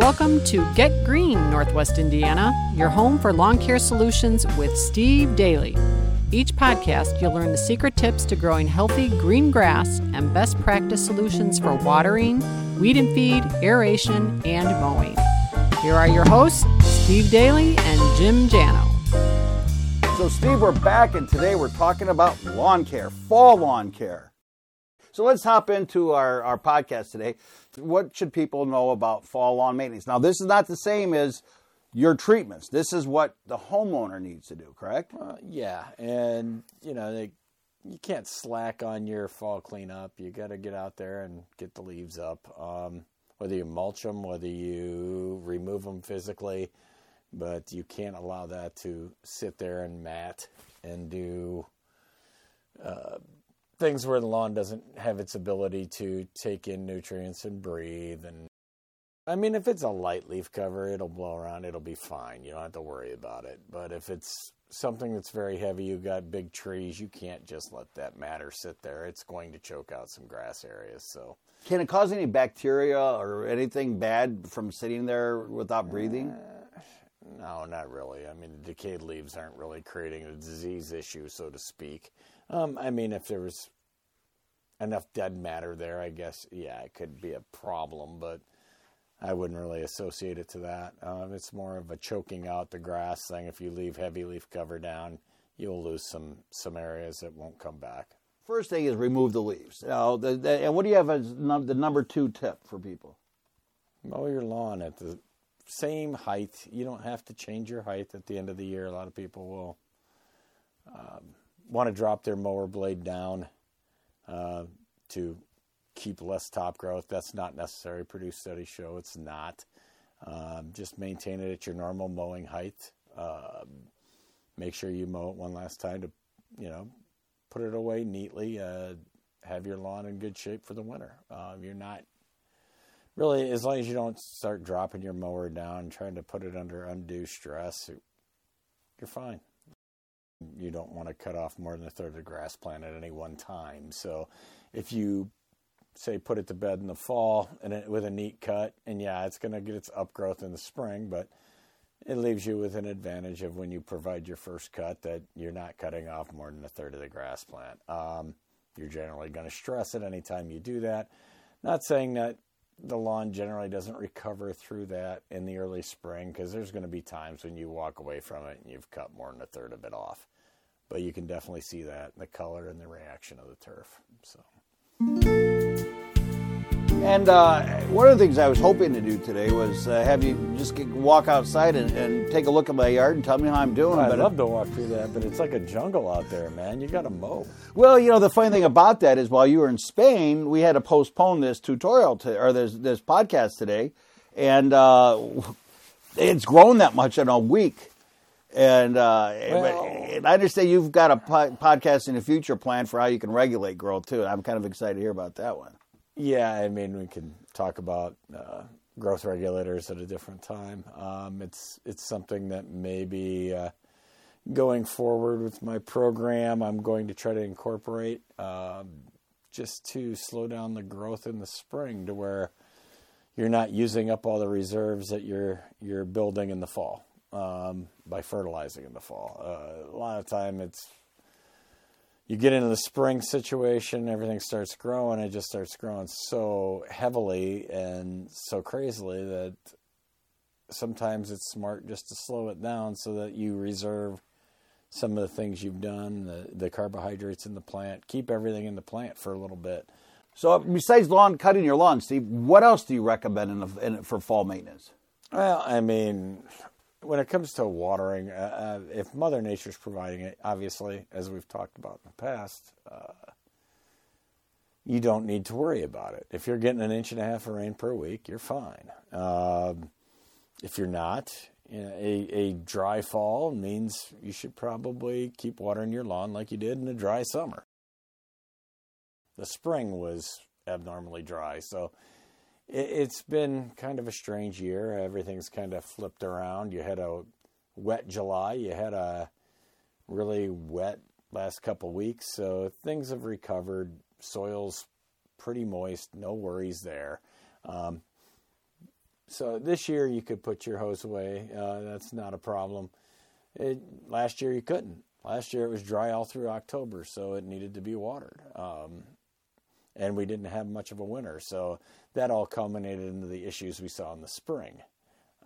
Welcome to Get Green, Northwest Indiana, your home for lawn care solutions with Steve Daly. Each podcast, you'll learn the secret tips to growing healthy green grass and best practice solutions for watering, weed and feed, aeration, and mowing. Here are your hosts, Steve Daly and Jim Jano. So, Steve, we're back, and today we're talking about lawn care, fall lawn care. So, let's hop into our, our podcast today. What should people know about fall lawn maintenance? Now, this is not the same as your treatments. This is what the homeowner needs to do, correct? Uh, yeah, and you know they, you can't slack on your fall cleanup. You got to get out there and get the leaves up. Um, whether you mulch them, whether you remove them physically, but you can't allow that to sit there and mat and do uh, things where the lawn doesn't have its ability to take in nutrients and breathe and I mean, if it's a light leaf cover, it'll blow around, it'll be fine. You don't have to worry about it. But if it's something that's very heavy, you've got big trees, you can't just let that matter sit there. It's going to choke out some grass areas. So, can it cause any bacteria or anything bad from sitting there without breathing? Uh, no, not really. I mean, the decayed leaves aren't really creating a disease issue, so to speak. Um, I mean, if there was enough dead matter there, I guess, yeah, it could be a problem, but I wouldn't really associate it to that. Um, it's more of a choking out the grass thing. If you leave heavy leaf cover down, you'll lose some some areas that won't come back. First thing is remove the leaves. Now, the, the, and what do you have as num- the number two tip for people? Mow your lawn at the same height. You don't have to change your height at the end of the year. A lot of people will um, want to drop their mower blade down uh, to keep less top growth. That's not necessary. Purdue studies show it's not. Um, just maintain it at your normal mowing height. Uh, make sure you mow it one last time to, you know, put it away neatly. Uh, have your lawn in good shape for the winter. Uh, you're not really, as long as you don't start dropping your mower down, trying to put it under undue stress, you're fine. You don't want to cut off more than a third of the grass plant at any one time. So if you say put it to bed in the fall and it, with a neat cut, and yeah, it's going to get its upgrowth in the spring, but it leaves you with an advantage of when you provide your first cut that you're not cutting off more than a third of the grass plant. Um, you're generally going to stress it anytime you do that. Not saying that the lawn generally doesn't recover through that in the early spring because there's going to be times when you walk away from it and you've cut more than a third of it off. But you can definitely see that in the color and the reaction of the turf. So. And uh, one of the things I was hoping to do today was uh, have you just get, walk outside and, and, take a look at my yard and tell me how I'm doing. I'd love to walk through that, but it's like a jungle out there, man. You got to mow. Well, you know the funny thing about that is while you were in Spain, we had to postpone this tutorial to, or this this podcast today, and uh, it's grown that much in a week. And, uh, well, I understand you've got a po- podcast in the future plan for how you can regulate growth too. I'm kind of excited to hear about that one. Yeah, I mean, we can talk about uh, growth regulators at a different time. Um, it's it's something that maybe uh, going forward with my program, I'm going to try to incorporate um, just to slow down the growth in the spring to where you're not using up all the reserves that you're you're building in the fall um, by fertilizing in the fall. Uh, a lot of time it's you get into the spring situation, everything starts growing. It just starts growing so heavily and so crazily that sometimes it's smart just to slow it down so that you reserve some of the things you've done, the, the carbohydrates in the plant, keep everything in the plant for a little bit. So, besides lawn cutting your lawn, Steve, what else do you recommend in, the, in for fall maintenance? Well, I mean, when it comes to watering, uh, uh, if Mother Nature's providing it, obviously, as we've talked about in the past, uh, you don't need to worry about it. If you're getting an inch and a half of rain per week, you're fine. Um, if you're not, you know, a, a dry fall means you should probably keep watering your lawn like you did in a dry summer. The spring was abnormally dry, so it's been kind of a strange year. Everything's kind of flipped around. You had a wet July, you had a really wet last couple weeks, so things have recovered. Soil's pretty moist, no worries there. Um, So this year you could put your hose away. Uh, that's not a problem. It, last year you couldn't. Last year it was dry all through October, so it needed to be watered. Um, and we didn't have much of a winter, so that all culminated into the issues we saw in the spring.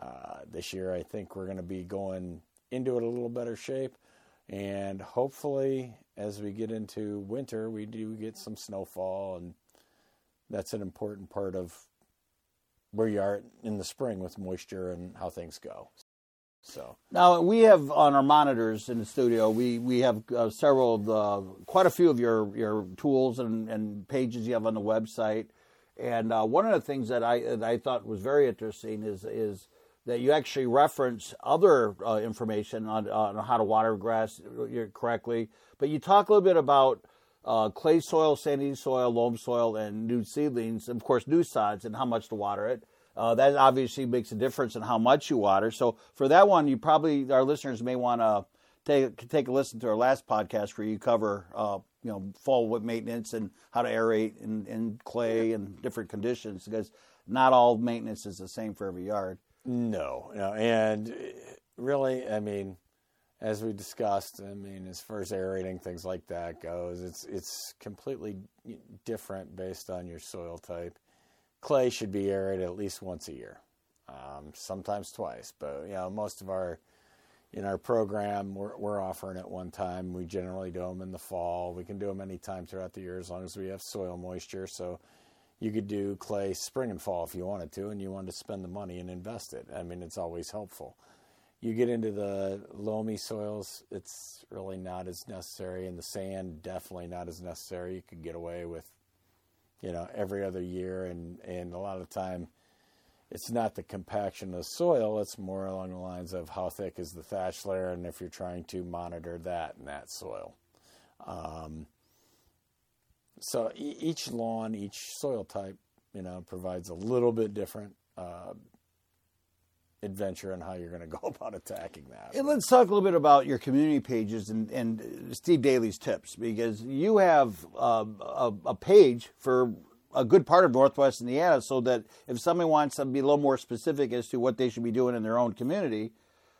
Uh, this year, I think we're going to be going into it a little better shape, and hopefully, as we get into winter, we do get some snowfall, and that's an important part of where you are in the spring with moisture and how things go. So now we have on our monitors in the studio. We we have uh, several of the quite a few of your your tools and, and pages you have on the website. And uh, one of the things that I that I thought was very interesting is is that you actually reference other uh, information on, on how to water grass correctly, but you talk a little bit about uh, clay soil, sandy soil, loam soil, and new seedlings, of course new sods, and how much to water it. Uh, that obviously makes a difference in how much you water. So for that one, you probably our listeners may want to take take a listen to our last podcast where you cover uh, you know fall wood maintenance and how to aerate in, in clay and different conditions because not all maintenance is the same for every yard. No, no, and really, I mean, as we discussed, I mean, as far as aerating things like that goes, it's it's completely different based on your soil type clay should be aerated at least once a year, um, sometimes twice. But you know, most of our in our program, we're, we're offering it one time. We generally do them in the fall. We can do them anytime throughout the year as long as we have soil moisture. So you could do clay spring and fall if you wanted to, and you wanted to spend the money and invest it. I mean, it's always helpful. You get into the loamy soils, it's really not as necessary, and the sand definitely not as necessary. You could get away with you know, every other year, and and a lot of time, it's not the compaction of soil; it's more along the lines of how thick is the thatch layer, and if you're trying to monitor that in that soil. Um, so each lawn, each soil type, you know, provides a little bit different uh, adventure and how you're going to go about attacking that. And let's talk a little bit about your community pages and, and Steve Daly's tips because you have uh, a, a, page for a good part of Northwest Indiana so that if somebody wants to be a little more specific as to what they should be doing in their own community,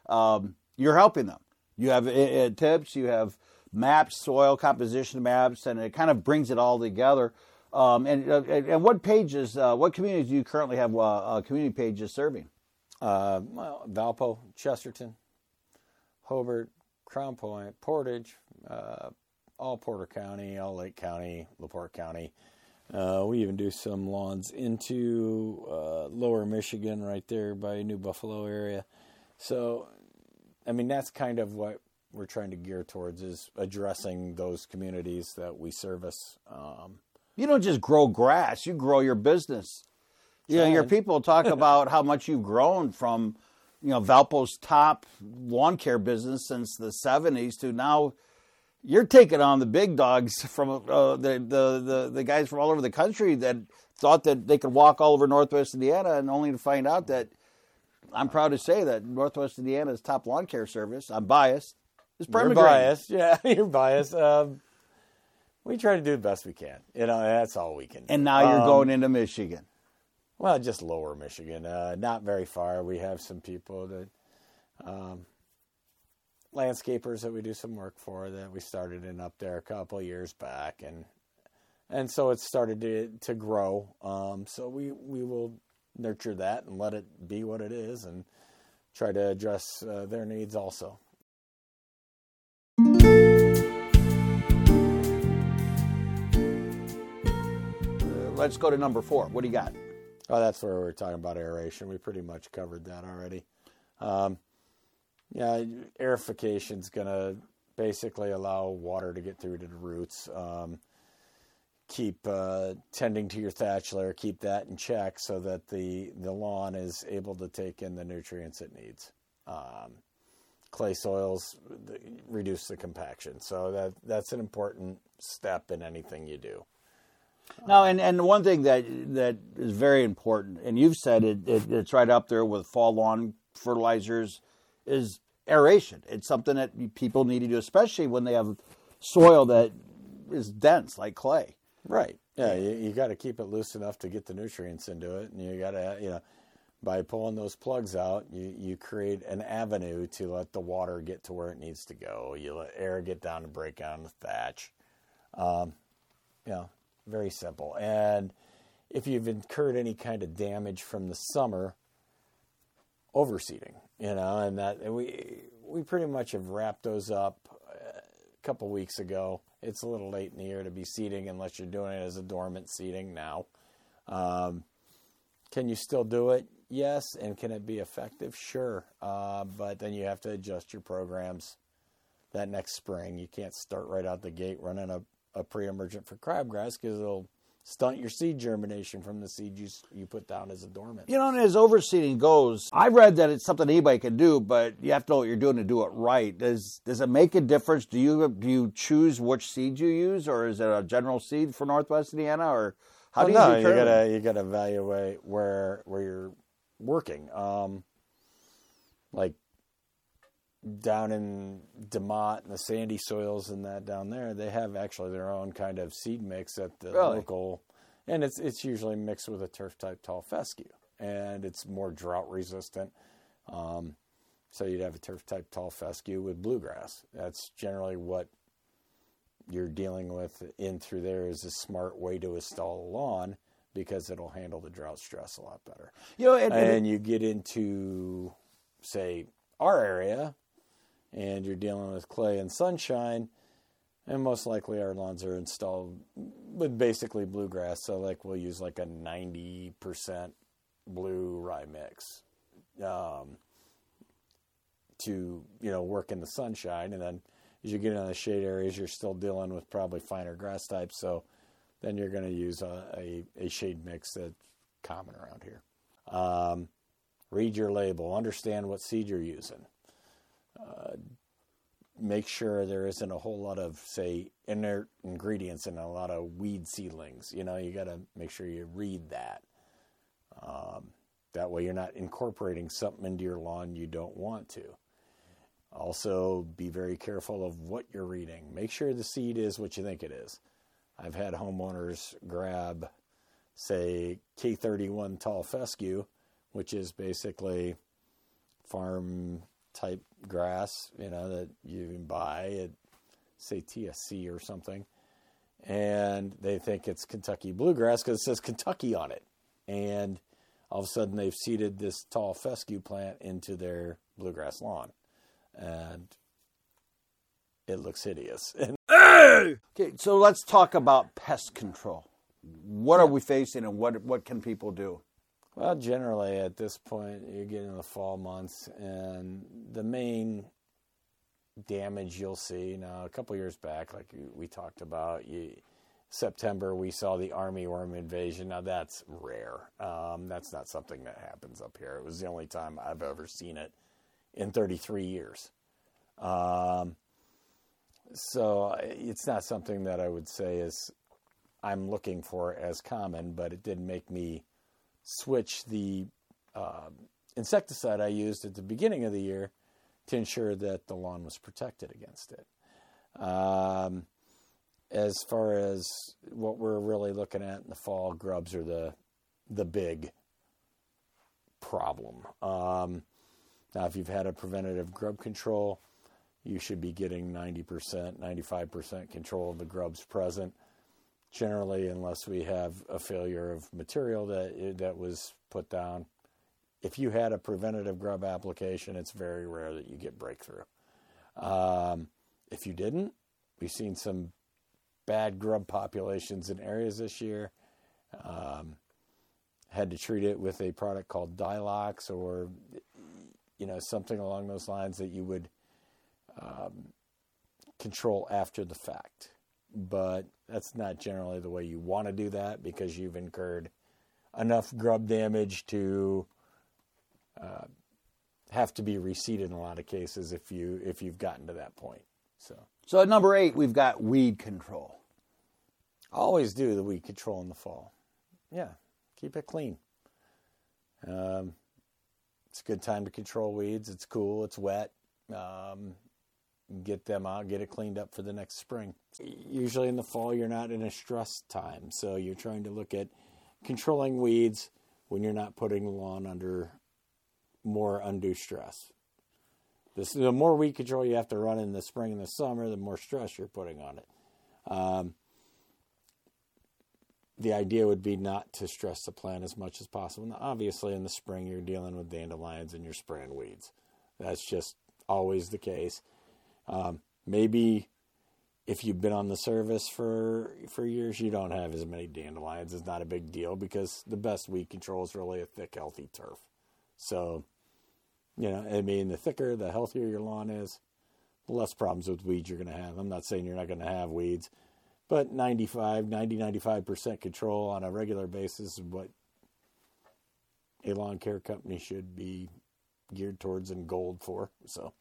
um, you're helping them. You have uh, uh tips, you have maps, soil composition maps, and it kind of brings it all together. Um, and, uh, and what pages, uh, what communities do you currently have uh, community pages serving? Uh, Valpo, Chesterton, Hobart, Crown Point, Portage, uh, all Porter County, all Lake County, LaPorte County. Uh, we even do some lawns into uh, lower Michigan, right there by New Buffalo area. So, I mean, that's kind of what we're trying to gear towards is addressing those communities that we service. Um, you don't just grow grass; you grow your business. You know, your people talk about how much you've grown from, you know, Valpo's top lawn care business since the 70s to now you're taking on the big dogs from uh, the, the, the, the guys from all over the country that thought that they could walk all over Northwest Indiana and only to find out that I'm proud to say that Northwest Indiana's top lawn care service, I'm biased, is You're biased. Yeah, you're biased. Um, we try to do the best we can. You know, that's all we can. Do. And now you're um, going into Michigan. Well, just lower Michigan, uh, not very far. We have some people that, um, landscapers that we do some work for that we started in up there a couple years back, and and so it started to to grow. Um, so we we will nurture that and let it be what it is, and try to address uh, their needs also. Let's go to number four. What do you got? Oh, that's where we are talking about aeration. We pretty much covered that already. Um, yeah, aerification is going to basically allow water to get through to the roots. Um, keep uh, tending to your thatch layer, keep that in check so that the, the lawn is able to take in the nutrients it needs. Um, clay soils reduce the compaction, so that that's an important step in anything you do. No, and, and one thing that that is very important, and you've said it, it, it's right up there with fall lawn fertilizers, is aeration. It's something that people need to do, especially when they have soil that is dense like clay. Right. Yeah, you, you got to keep it loose enough to get the nutrients into it, and you got to, you know, by pulling those plugs out, you, you create an avenue to let the water get to where it needs to go. You let air get down and break down the thatch. Um, you know, very simple. And if you've incurred any kind of damage from the summer, overseeding, you know, and that we we pretty much have wrapped those up uh, a couple weeks ago. It's a little late in the year to be seeding unless you're doing it as a dormant seeding now. Um, can you still do it? Yes. And can it be effective? Sure. Uh, but then you have to adjust your programs that next spring. You can't start right out the gate running a, a pre emergent for crabgrass because it'll stunt your seed germination from the seed you, you put down as a dormant. You know, and as overseeding goes, I read that it's something anybody can do, but you have to know what you're doing to do it right. Does does it make a difference? Do you do you choose which seed you use, or is it a general seed for Northwest Indiana, or how well, do you? No, you gotta you gotta evaluate where where you're working. Um, like down in DeMotte and the sandy soils and that down there, they have actually their own kind of seed mix at the Really? local, and it's it's usually mixed with a turf type tall fescue, and it's more drought resistant. Um, so you'd have a turf type tall fescue with bluegrass. That's generally what you're dealing with in through there is a smart way to install a lawn because it'll handle the drought stress a lot better You know, and, and- and you get into say our area and you're dealing with clay and sunshine and most likely our lawns are installed with basically bluegrass. So like we'll use like a 90% blue rye mix um, to you know work in the sunshine. And then as you get in the shade areas you're still dealing with probably finer grass types. So then you're going to use a, a, a shade mix that's common around here. Um, read your label, understand what seed you're using. Make sure there isn't a whole lot of, say, inert ingredients and a lot of weed seedlings. You know, you got to make sure you read that. Um, that way, you're not incorporating something into your lawn you don't want to. Also, be very careful of what you're reading. Make sure the seed is what you think it is. I've had homeowners grab, say, K31 tall fescue, which is basically farm type grass, you know, that you can buy at, say, TSC or something. And they think it's Kentucky bluegrass because it says Kentucky on it. And all of a sudden they've seeded this tall fescue plant into their bluegrass lawn. And it looks hideous. okay, so let's talk about pest control. What are we facing, and what what can people do? Well, generally at this point, you get into the fall months, and the main damage you'll see now. A couple years back, like we talked about, you, September we saw the army worm invasion. Now that's rare. Um, that's not something that happens up here. It was the only time I've ever seen it in 33 years. Um, so it's not something that I would say is I'm looking for as common, but it did make me switch the uh, insecticide I used at the beginning of the year to ensure that the lawn was protected against it. Um, as far as what we're really looking at in the fall, grubs are the the big problem. Um, now, if you've had a preventative grub control, you should be getting 90%, 95% control of the grubs present generally unless we have a failure of material that that was put down if you had a preventative grub application it's very rare that you get breakthrough. Um, if you didn't we've seen some bad grub populations in areas this year. Um, had to treat it with a product called Dylox or you know something along those lines that you would um, control after the fact but that's not generally the way you want to do that because you've incurred enough grub damage to uh, have to be reseeded in a lot of cases if you if you've gotten to that point. So So at number eight, we've got weed control. always do the weed control in the fall. Yeah, keep it clean. Um, it's a good time to control weeds. It's cool. It's wet. Um, get them out, get it cleaned up for the next spring. Usually in the fall, you're not in a stress time, so you're trying to look at controlling weeds when you're not putting the lawn under more undue stress. This, the more weed control you have to run in the spring and the summer, the more stress you're putting on it. Um, the idea would be not to stress the plant as much as possible. Now, obviously, in the spring, you're dealing with dandelions and you're spraying weeds. That's just always the case. Um, maybe if you've been on the service for for years, you don't have as many dandelions. It's not a big deal because the best weed control is really a thick, healthy turf. So, you know, I mean, the thicker, the healthier your lawn is, the less problems with weeds you're going to have. I'm not saying you're not going to have weeds, but 95, 90, 95% control on a regular basis is what a lawn care company should be geared towards and gold for. So,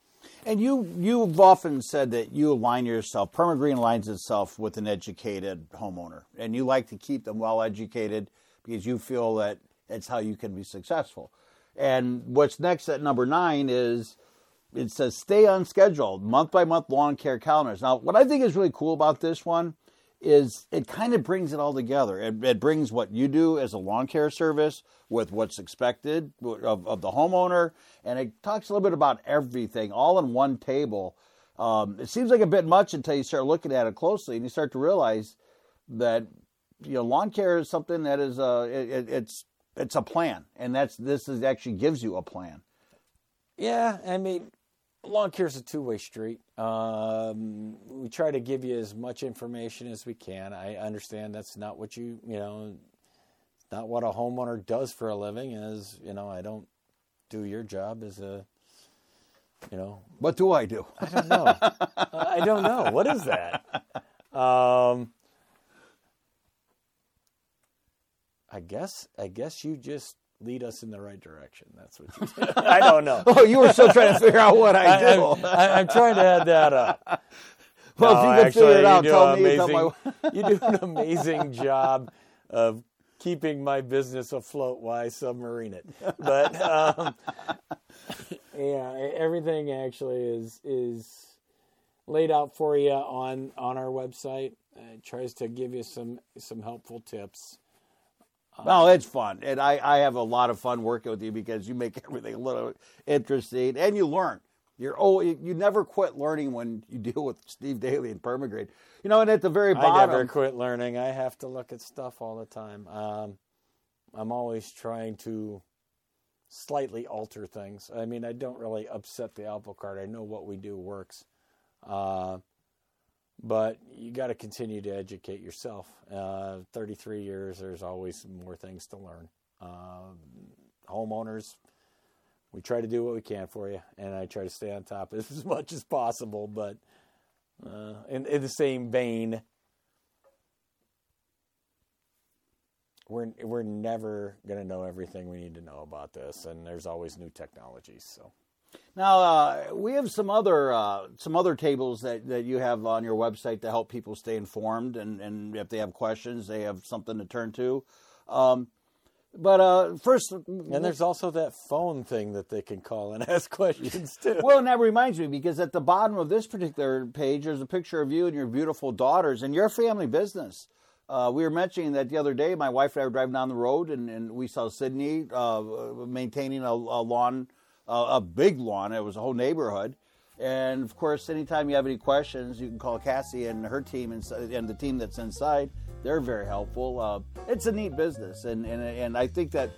And you you've often said that you align yourself. Perma-Green aligns itself with an educated homeowner, and you like to keep them well educated because you feel that it's how you can be successful. And what's next at number nine is it says stay on schedule, month by month lawn care calendars. Now, what I think is really cool about this one is it kind of brings it all together. It, it brings what you do as a lawn care service with what's expected of, of the homeowner, and it talks a little bit about everything all in one table. Um, it seems like a bit much until you start looking at it closely, and you start to realize that you know lawn care is something that is uh, it, it, it's it's a plan, and that's this is actually gives you a plan. Yeah, I mean, lawn care is a two way street. Um, we try to give you as much information as we can. I understand that's not what you, you know, not what a homeowner does for a living. Is you know, I don't do your job as a, you know, What do I do? I don't know. I don't know. What is that? Um, I guess. I guess you just lead us in the right direction. That's what you. Do. I don't know. oh, you were still trying to figure out what I do. I, am trying to add that up. Well, No, if you can figure it actually, out, you do tell an me. Tell amazing- my... you do an amazing job of keeping my business afloat while I submarine it. But um, yeah, everything actually is is laid out for you on on our website. It tries to give you some some helpful tips. No, it's fun, and I, I have a lot of fun working with you because you make everything a little interesting, and you learn. You're oh, you never quit learning when you deal with Steve Daly and Perma-Green. You know, and at the very bottom, I never quit learning. I have to look at stuff all the time. Um, I'm always trying to slightly alter things. I mean, I don't really upset the apple cart. I know what we do works. Uh, but you got to continue to educate yourself. Uh, 33 years, there's always more things to learn. Uh, homeowners, we try to do what we can for you, and I try to stay on top as much as possible. But uh, in, in the same vein, we're we're never going to know everything we need to know about this, and there's always new technologies. So. Now uh, we have some other uh, some other tables that, that you have on your website to help people stay informed, and, and if they have questions, they have something to turn to. Um, but uh, first, And there's also that phone thing that they can call and ask questions too. well, and that reminds me because at the bottom of this particular page, there's a picture of you and your beautiful daughters and your family business. Uh, we were mentioning that the other day. My wife and I were driving down the road, and, and we saw Sydney uh, maintaining a, a lawn, uh, a big lawn. It was a whole neighborhood. And of course, anytime you have any questions, you can call Cassie and her team and, and the team that's inside. They're very helpful. Uh, it's a neat business, and, and and I think that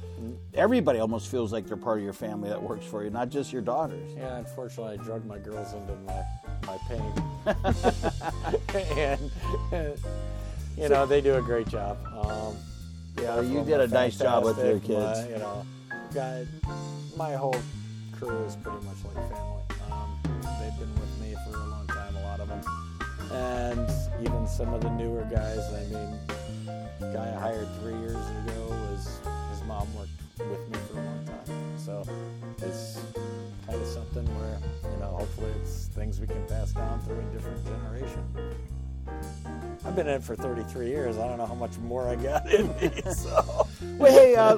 everybody almost feels like they're part of your family that works for you, not just your daughters. Yeah, unfortunately, I drug my girls into my my pain, and uh, you know they do a great job. Um, Yeah, you did a nice job with your fantastic. My, kids. you know, got my whole crew is pretty much like family. Um, they've been with me for a long time, a lot of them, and even some of the newer guys. I mean, the guy I hired three years ago was his mom worked with me for a long time, so it's kind of something where you know hopefully it's things we can pass down through a different generation. I've been in for 33 years. I don't know how much more I got in me. So. Well, hey, uh,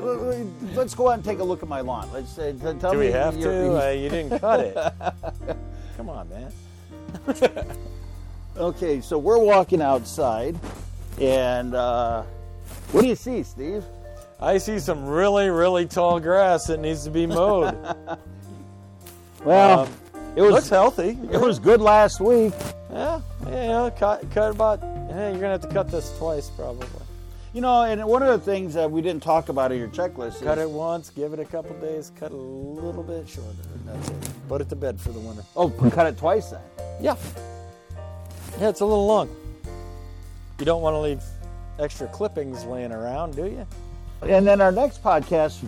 let's go out and take a look at my lawn. Let's uh, tell Do me. we have to? Uh, you didn't cut it. Come on, man. okay, so we're walking outside, and uh, what do you see, Steve? I see some really, really tall grass that needs to be mowed. Well, Um, it was Looks healthy. it was good last week. Yeah, yeah, cut, cut about. Hey, you're gonna have to cut this twice probably. You know, and one of the things that we didn't talk about in your checklist Cut is it once, give it a couple days, cut a little bit shorter. and That's it. Put it to bed for the winter. oh, cut it twice then. Yeah. Yeah, it's a little long. You don't want to leave extra clippings laying around, do you? And then our next podcast,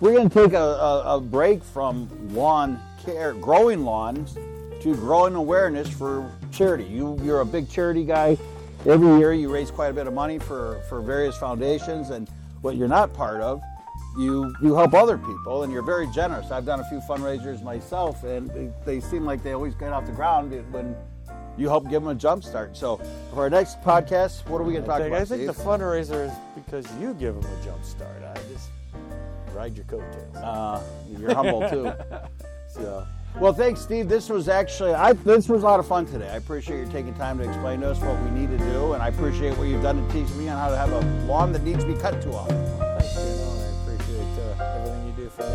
we're going to take a, a, a break from lawn care, growing lawns, to growing awareness for charity. You, you're a big charity guy. Every year you raise quite a bit of money for, for various foundations, and what you're not part of, you, you help other people, and you're very generous. I've done a few fundraisers myself, and they, they seem like they always get off the ground when you help give them a jump start. So for our next podcast, what are we going to I talk think, about? I think the fundraiser is because you give them a jump start. I just ride your coattails. uh, you're humble too. So, Well, thanks, Steve. This was actually I. This was a lot of fun today. I appreciate you taking time to explain to us what we need to do, and I appreciate what you've done to teach me on how to have a lawn that needs to be cut too often. thanks, and I appreciate uh, everything you do for me.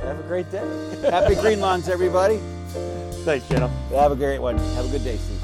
And have a great day. Happy green lawns, everybody. Thanks, know. Have a great one. Have a good day, Steve.